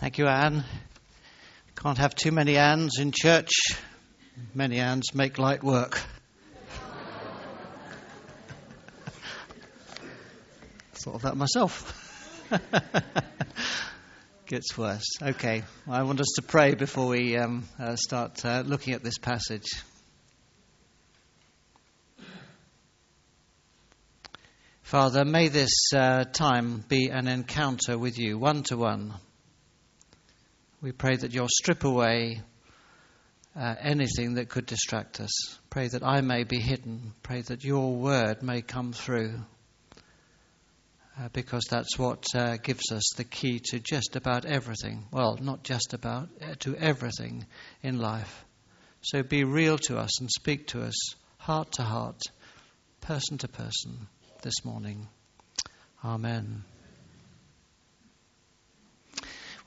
Thank you, Anne. Can't have too many Anns in church. Many Anns make light work. Thought of that myself. Gets worse. Okay, I want us to pray before we um, uh, start uh, looking at this passage. Father, may this uh, time be an encounter with you, one to one. We pray that you'll strip away uh, anything that could distract us. Pray that I may be hidden. Pray that your word may come through. Uh, because that's what uh, gives us the key to just about everything. Well, not just about, uh, to everything in life. So be real to us and speak to us, heart to heart, person to person, this morning. Amen.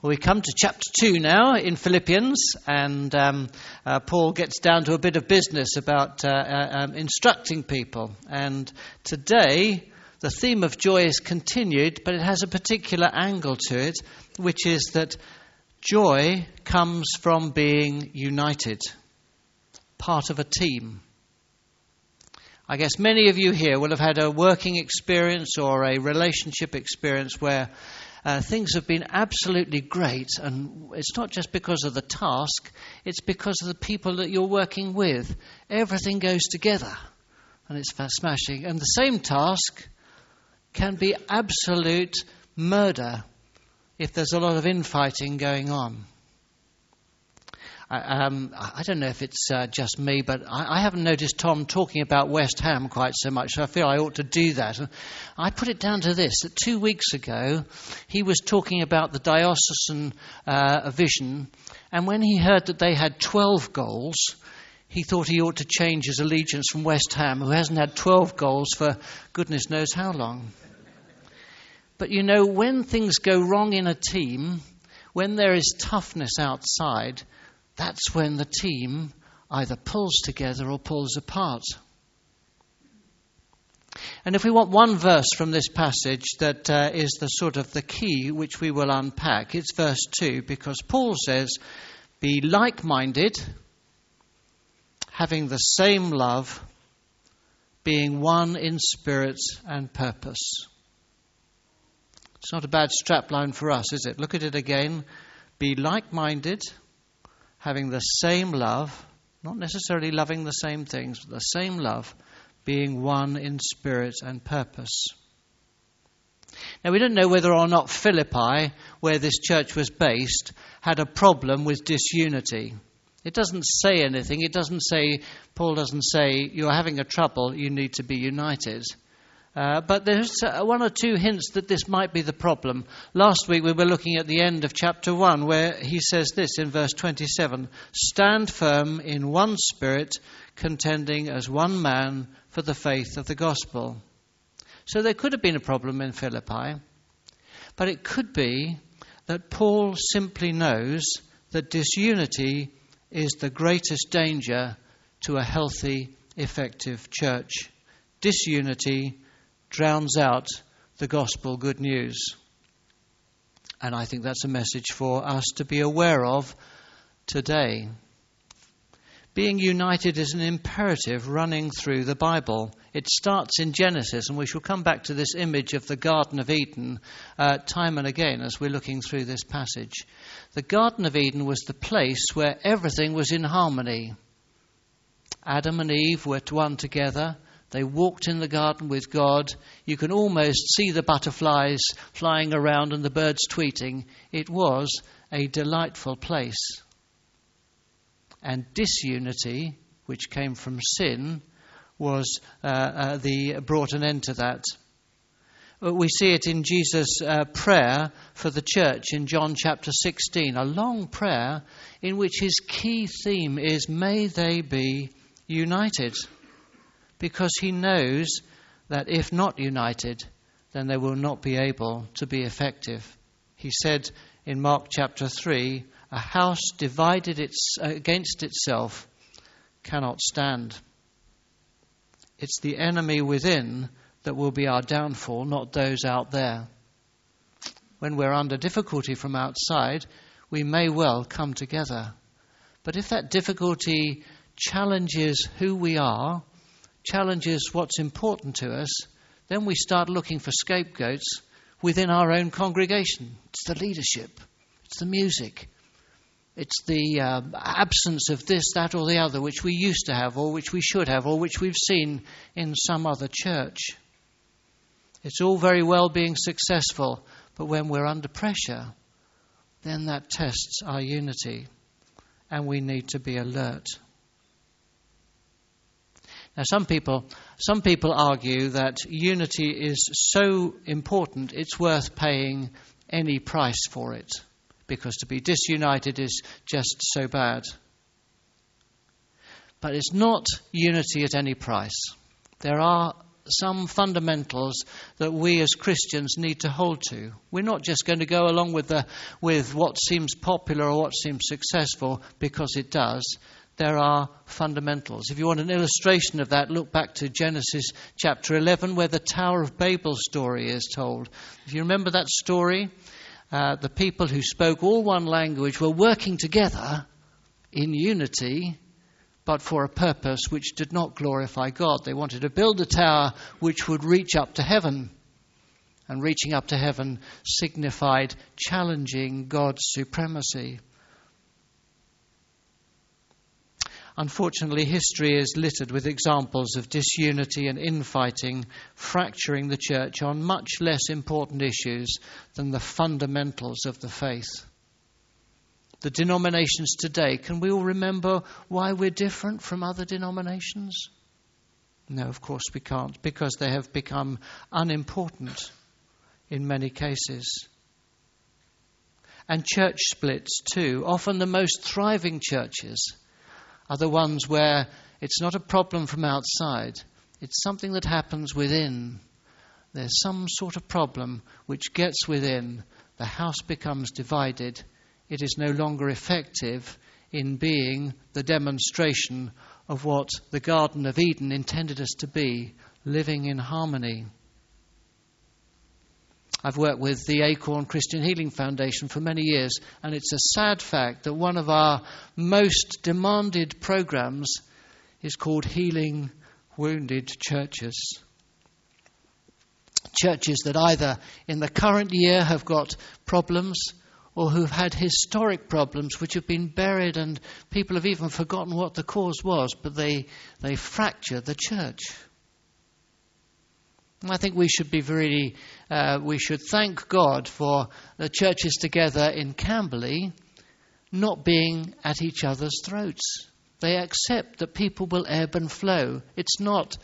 Well, we come to chapter 2 now in Philippians, and um, uh, Paul gets down to a bit of business about uh, uh, um, instructing people. And today, the theme of joy is continued, but it has a particular angle to it, which is that joy comes from being united, part of a team. I guess many of you here will have had a working experience or a relationship experience where uh, things have been absolutely great, and it's not just because of the task, it's because of the people that you're working with. Everything goes together, and it's smashing. And the same task can be absolute murder if there's a lot of infighting going on. I, um, I don't know if it's uh, just me, but I, I, haven't noticed Tom talking about West Ham quite so much, so I feel I ought to do that. I put it down to this that two weeks ago, he was talking about the diocesan uh, vision, and when he heard that they had 12 goals, he thought he ought to change his allegiance from West Ham, who hasn't had 12 goals for goodness knows how long. But you know, when things go wrong in a team, when there is toughness outside, that's when the team either pulls together or pulls apart. And if we want one verse from this passage that uh, is the sort of the key which we will unpack, it's verse 2 because Paul says, Be like minded, having the same love, being one in spirit and purpose. It's not a bad strapline for us, is it? Look at it again. Be like minded having the same love, not necessarily loving the same things, but the same love, being one in spirit and purpose. Now, we don't know whether or not Philippi, where this church was based, had a problem with disunity. It doesn't say anything. It doesn't say, Paul doesn't say, you're having a trouble, you need to be united. Uh, but there's uh, one or two hints that this might be the problem. Last week we were looking at the end of chapter 1 where he says this in verse 27 Stand firm in one spirit, contending as one man for the faith of the gospel. So there could have been a problem in Philippi, but it could be that Paul simply knows that disunity is the greatest danger to a healthy, effective church. Disunity drowns out the gospel good news. And I think that's a message for us to be aware of today. Being united is an imperative running through the Bible. It starts in Genesis, and we shall come back to this image of the Garden of Eden uh, time and again as we're looking through this passage. The Garden of Eden was the place where everything was in harmony. Adam and Eve were one together. They walked in the garden with God. You can almost see the butterflies flying around and the birds tweeting. It was a delightful place. And disunity, which came from sin, was uh, uh, the brought an end to that. Uh, we see it in Jesus' uh, prayer for the church in John chapter 16, a long prayer in which his key theme is, May they be united because he knows that if not united, then they will not be able to be effective. He said in Mark chapter 3 a house divided its, against itself cannot stand. It's the enemy within that will be our downfall, not those out there. when we're under difficulty from outside, we may well come together. But if that difficulty challenges who we are, challenges what's important to us, then we start looking for scapegoats within our own congregation. It's the leadership, it's the music, it's the uh, absence of this, that, or the other, which we used to have, or which we should have, or which we've seen in some other church. It's all very well being successful, but when we're under pressure, then that tests our unity, and we need to be alert. Now, some people, some people argue that unity is so important it's worth paying any price for it, because to be disunited is just so bad. But it's not unity at any price. There are some fundamentals that we as Christians need to hold to. We're not just going to go along with, the, with what seems popular or what seems successful because it does. There are fundamentals. If you want an illustration of that, look back to Genesis chapter 11, where the Tower of Babel story is told. If you remember that story, uh, the people who spoke all one language were working together in unity but for a purpose which did not glorify God. They wanted to build a tower which would reach up to heaven. And reaching up to heaven signified challenging God's supremacy. Unfortunately, history is littered with examples of disunity and infighting fracturing the church on much less important issues than the fundamentals of the faith the denominations today, can we all remember why we're different from other denominations? No, of course we can't, because they have become unimportant in many cases. And church splits, too. Often the most thriving churches are the ones where it's not a problem from outside, it's something that happens within. There's some sort of problem which gets within, the house becomes divided, it is no longer effective in being the demonstration of what the Garden of Eden intended us to be living in harmony. I've worked with the Acorn Christian Healing Foundation for many years, and it's a sad fact that one of our most demanded programs is called Healing Wounded Churches. Churches that either in the current year have got problems or who've had historic problems which have been buried and people have even forgotten what the cause was, but they, they fracture the church. I think we should be very, uh, we should thank God for the churches together in Camberley not being at each other's throats. They accept that people will ebb and flow. It's not,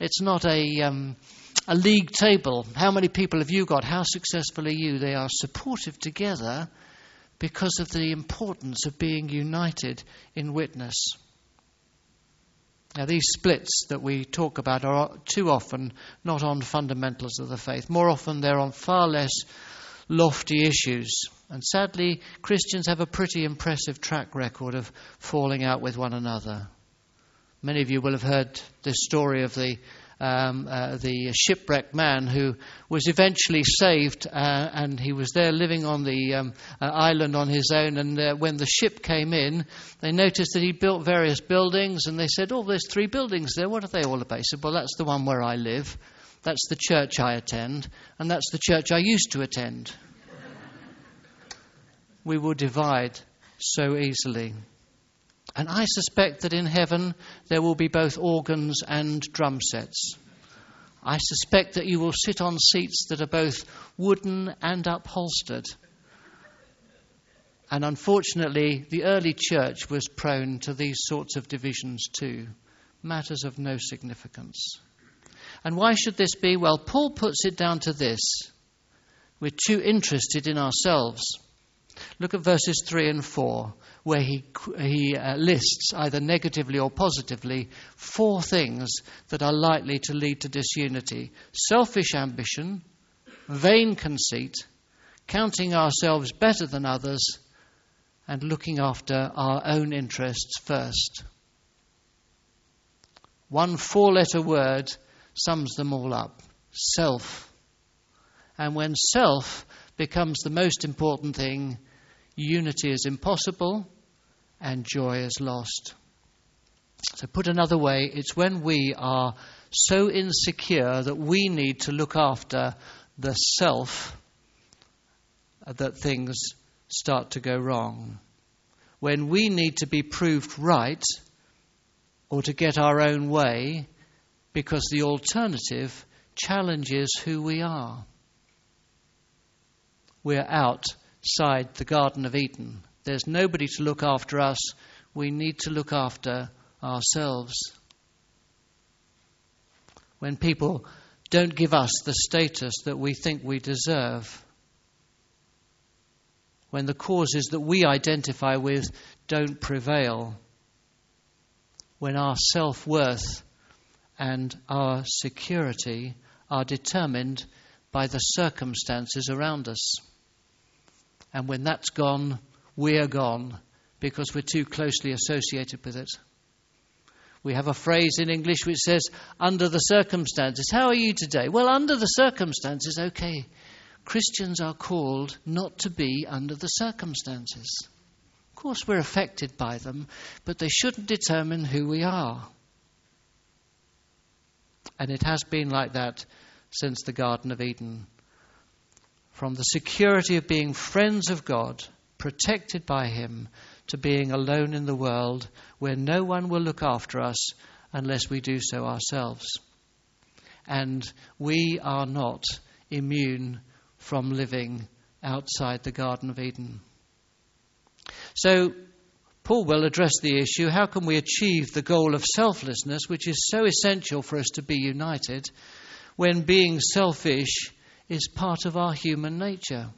it's not a, um, a league table. How many people have you got? How successful are you? They are supportive together because of the importance of being united in witness. Now, these splits that we talk about are too often not on fundamentals of the faith. More often, they're on far less lofty issues. And sadly, Christians have a pretty impressive track record of falling out with one another. Many of you will have heard this story of the um, uh, the shipwrecked man who was eventually saved, uh, and he was there living on the um, uh, island on his own. And uh, when the ship came in, they noticed that he built various buildings, and they said, "Oh, there's three buildings there. What are they all about?" He said, "Well, that's the one where I live, that's the church I attend, and that's the church I used to attend." we will divide so easily. And I suspect that in heaven there will be both organs and drum sets. I suspect that you will sit on seats that are both wooden and upholstered. And unfortunately, the early church was prone to these sorts of divisions too, matters of no significance. And why should this be? Well, Paul puts it down to this we're too interested in ourselves. Look at verses 3 and 4 where he, he uh, lists, either negatively or positively, four things that are likely to lead to disunity selfish ambition, vain conceit, counting ourselves better than others, and looking after our own interests first. One four letter word sums them all up self. And when self becomes the most important thing, unity is impossible and joy is lost. So, put another way, it's when we are so insecure that we need to look after the self that things start to go wrong. When we need to be proved right or to get our own way because the alternative challenges who we are. We're outside the Garden of Eden. There's nobody to look after us. We need to look after ourselves. When people don't give us the status that we think we deserve, when the causes that we identify with don't prevail, when our self worth and our security are determined by the circumstances around us. And when that's gone, we're gone because we're too closely associated with it. We have a phrase in English which says, under the circumstances. How are you today? Well, under the circumstances, okay. Christians are called not to be under the circumstances. Of course, we're affected by them, but they shouldn't determine who we are. And it has been like that since the Garden of Eden. From the security of being friends of God, protected by Him, to being alone in the world where no one will look after us unless we do so ourselves. And we are not immune from living outside the Garden of Eden. So, Paul will address the issue how can we achieve the goal of selflessness, which is so essential for us to be united, when being selfish is part of our human nature?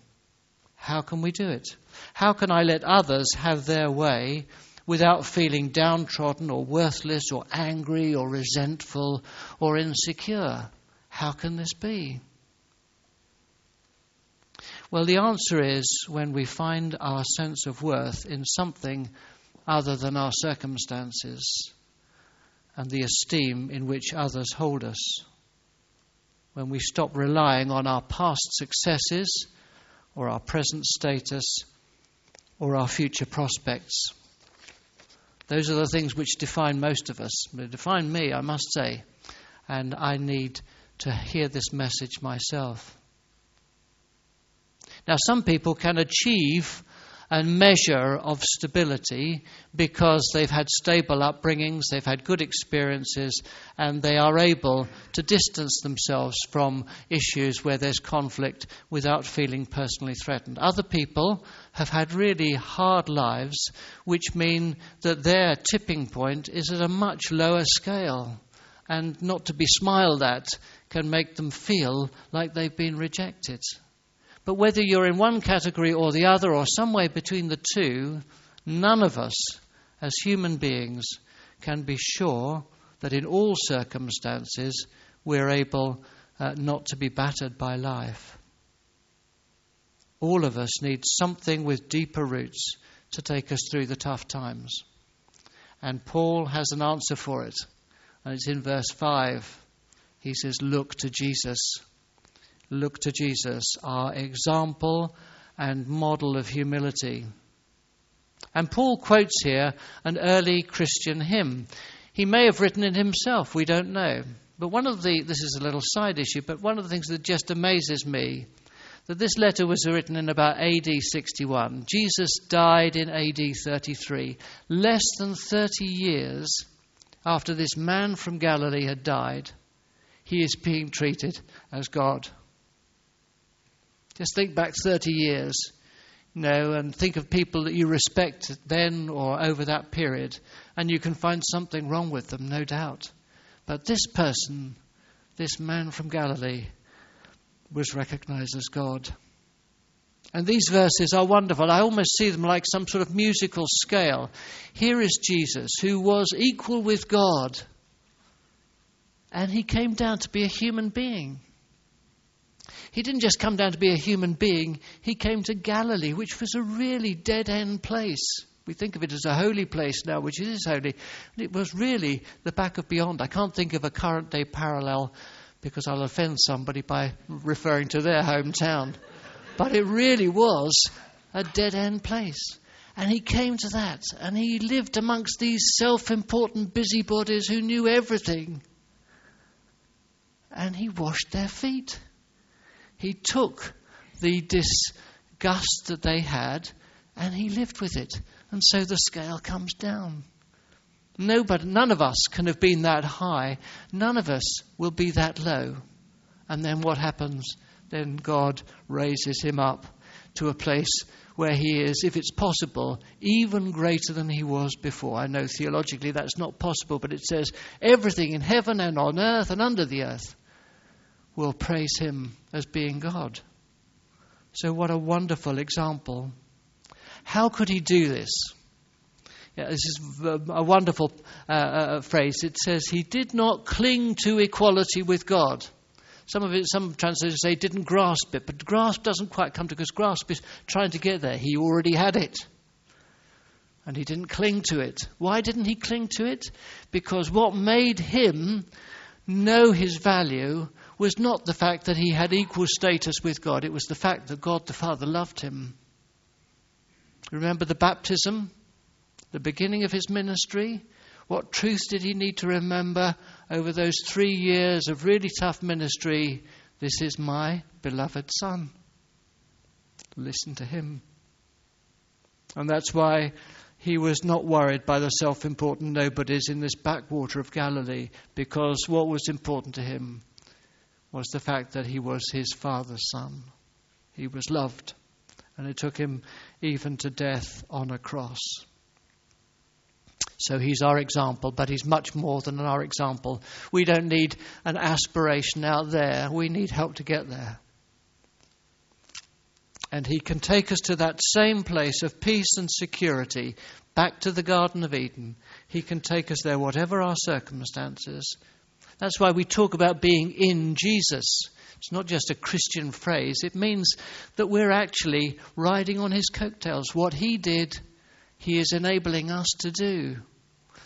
How can we do it? How can I let others have their way without feeling downtrodden or worthless or angry or resentful or insecure? How can this be? Well, the answer is when we find our sense of worth in something other than our circumstances and the esteem in which others hold us. When we stop relying on our past successes or our present status or our future prospects. Those are the things which define most of us. They define me, I must say, and I need to hear this message myself. Now, some people can achieve a measure of stability because they've had stable upbringings, they've had good experiences, and they are able to distance themselves from issues where there's conflict without feeling personally threatened. Other people have had really hard lives, which mean that their tipping point is at a much lower scale. And not to be smiled at can make them feel like they've been rejected. But whether you're in one category or the other, or somewhere between the two, none of us, as human beings, can be sure that in all circumstances we're able uh, not to be battered by life. All of us need something with deeper roots to take us through the tough times. And Paul has an answer for it. And it's in verse 5. He says, Look to Jesus look to Jesus, our example and model of humility. And Paul quotes here an early Christian hymn. He may have written it himself, we don't know. But one of the, this is a little side issue, but one of the things that just amazes me that this letter was written in about AD 61. Jesus died in AD 33, less than 30 years after this man from Galilee had died. He is being treated as God. Just think back 30 years, you know, and think of people that you respect then or over that period, and you can find something wrong with them, no doubt. But this person, this man from Galilee, was recognized as God. And these verses are wonderful. I almost see them like some sort of musical scale. Here is Jesus, who was equal with God, and he came down to be a human being. He didn't just come down to be a human being, he came to Galilee, which was a really dead end place. We think of it as a holy place now, which is holy. It was really the back of beyond. I can't think of a current day parallel because I'll offend somebody by referring to their hometown. but it really was a dead end place. And he came to that, and he lived amongst these self important busybodies who knew everything. And he washed their feet. He took the disgust that they had and he lived with it. And so the scale comes down. Nobody, none of us can have been that high. None of us will be that low. And then what happens? Then God raises him up to a place where he is, if it's possible, even greater than he was before. I know theologically that's not possible, but it says everything in heaven and on earth and under the earth will praise him as being God. So, what a wonderful example. How could he do this? Yeah, this is a wonderful uh, uh, phrase. It says, He did not cling to equality with God. Some of it, some translators say didn't grasp it, but grasp doesn't quite come to because grasp is trying to get there. He already had it. And he didn't cling to it. Why didn't he cling to it? Because what made him know his value was not the fact that he had equal status with God, it was the fact that God the Father loved him. Remember the baptism, the beginning of his ministry? What truth did he need to remember over those three years of really tough ministry? This is my beloved Son. Listen to him. And that's why he was not worried by the self important nobodies in this backwater of Galilee, because what was important to him was the fact that he was his Father's Son. He was loved, and it took him even to death on a cross. So he's our example, but he's much more than our example. We don't need an aspiration out there, we need help to get there. And he can take us to that same place of peace and security, back to the Garden of Eden. He can take us there, whatever our circumstances. That's why we talk about being in Jesus. It's not just a Christian phrase, it means that we're actually riding on his coattails. What he did, he is enabling us to do.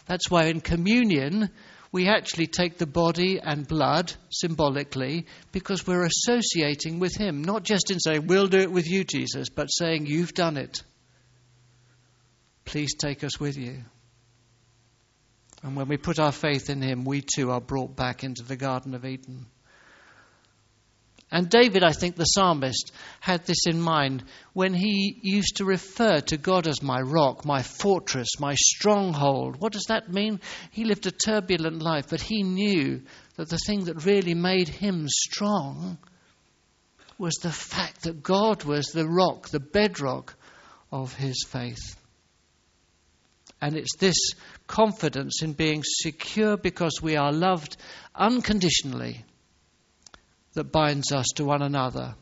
That's why in communion, we actually take the body and blood symbolically because we're associating with him, not just in saying, We'll do it with you, Jesus, but saying, You've done it. Please take us with you. And when we put our faith in him, we too are brought back into the Garden of Eden. And David, I think the psalmist, had this in mind when he used to refer to God as my rock, my fortress, my stronghold. What does that mean? He lived a turbulent life, but he knew that the thing that really made him strong was the fact that God was the rock, the bedrock of his faith. And it's this confidence in being secure because we are loved unconditionally that binds us to one another,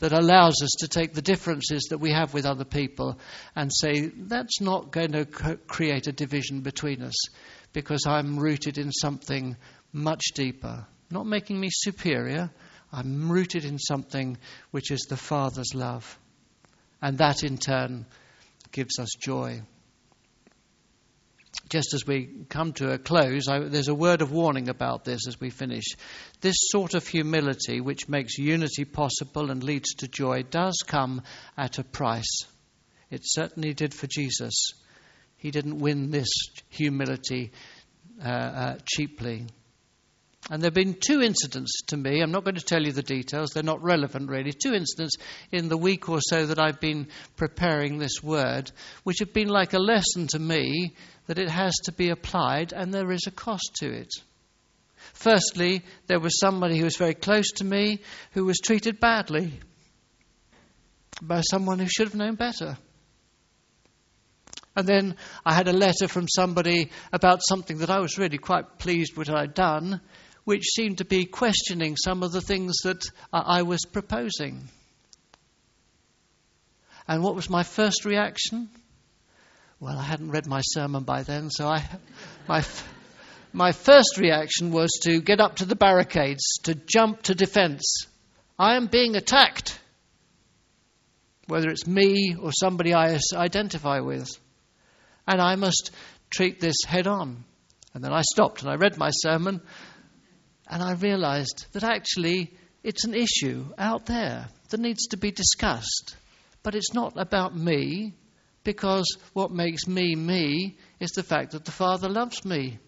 that allows us to take the differences that we have with other people and say, that's not going to create a division between us because I'm rooted in something much deeper. Not making me superior, I'm rooted in something which is the Father's love. And that in turn gives us joy just as we come to a close, I, there's a word of warning about this as we finish. This sort of humility, which makes unity possible and leads to joy, does come at a price. It certainly did for Jesus. He didn't win this humility uh, uh, cheaply. And there have been two incidents to me. I'm not going to tell you the details, they're not relevant really. Two incidents in the week or so that I've been preparing this word, which have been like a lesson to me that it has to be applied and there is a cost to it. Firstly, there was somebody who was very close to me who was treated badly by someone who should have known better. And then I had a letter from somebody about something that I was really quite pleased with what I'd done, which seemed to be questioning some of the things that I was proposing. And what was my first reaction? Well, I hadn't read my sermon by then, so I, my, my first reaction was to get up to the barricades, to jump to defense. I am being attacked, whether it's me or somebody I identify with. And I must treat this head on. And then I stopped and I read my sermon and I realized that actually it's an issue out there that needs to be discussed. But it's not about me, because what makes me me is the fact that the Father loves me.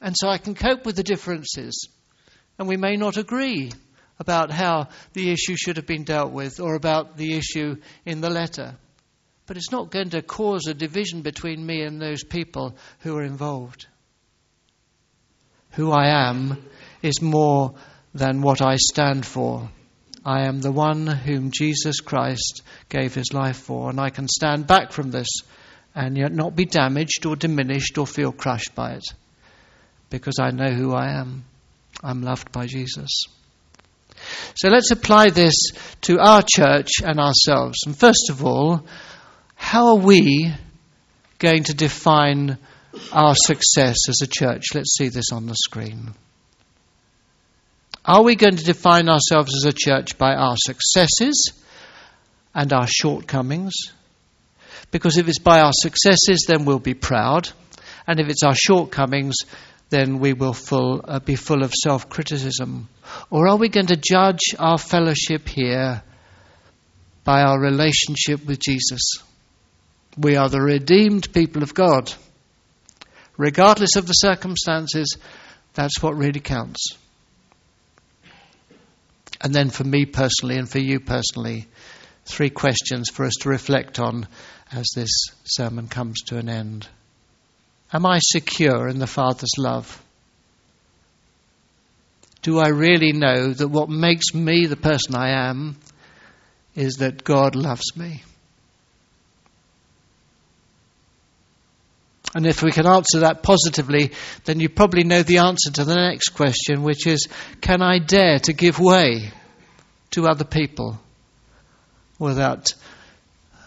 And so I can cope with the differences. And we may not agree about how the issue should have been dealt with or about the issue in the letter. But it's not going to cause a division between me and those people who are involved. Who I am is more than what I stand for. I am the one whom Jesus Christ gave his life for, and I can stand back from this and yet not be damaged or diminished or feel crushed by it because I know who I am. I'm loved by Jesus. So let's apply this to our church and ourselves. And first of all, how are we going to define our success as a church? Let's see this on the screen. Are we going to define ourselves as a church by our successes and our shortcomings? Because if it's by our successes, then we'll be proud. And if it's our shortcomings, then we will full, uh, be full of self criticism? Or are we going to judge our fellowship here by our relationship with Jesus? We are the redeemed people of God. Regardless of the circumstances, that's what really counts. And then for me personally and for you personally, three questions for us to reflect on as this sermon comes to an end. Am I secure in the Father's love? Do I really know that what makes me the person I am is that God loves me? And if we can answer that positively, then you probably know the answer to the next question, which is Can I dare to give way to other people without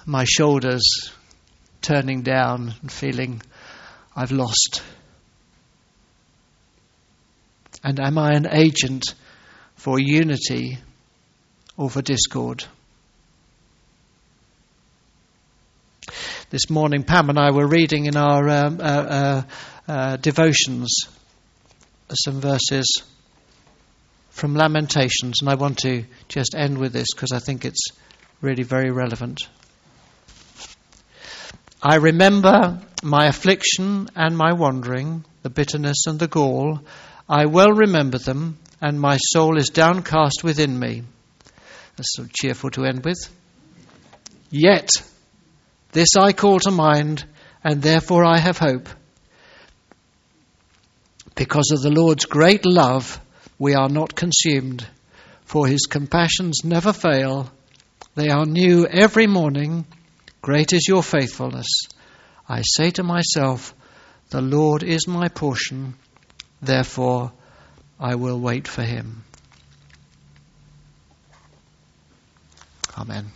my shoulders turning down and feeling I've lost? And am I an agent for unity or for discord? This morning, Pam and I were reading in our um, uh, uh, uh, devotions some verses from Lamentations, and I want to just end with this because I think it's really very relevant. I remember my affliction and my wandering, the bitterness and the gall. I well remember them, and my soul is downcast within me. That's so cheerful to end with. Yet, this I call to mind, and therefore I have hope. Because of the Lord's great love, we are not consumed, for his compassions never fail. They are new every morning. Great is your faithfulness. I say to myself, The Lord is my portion, therefore I will wait for him. Amen.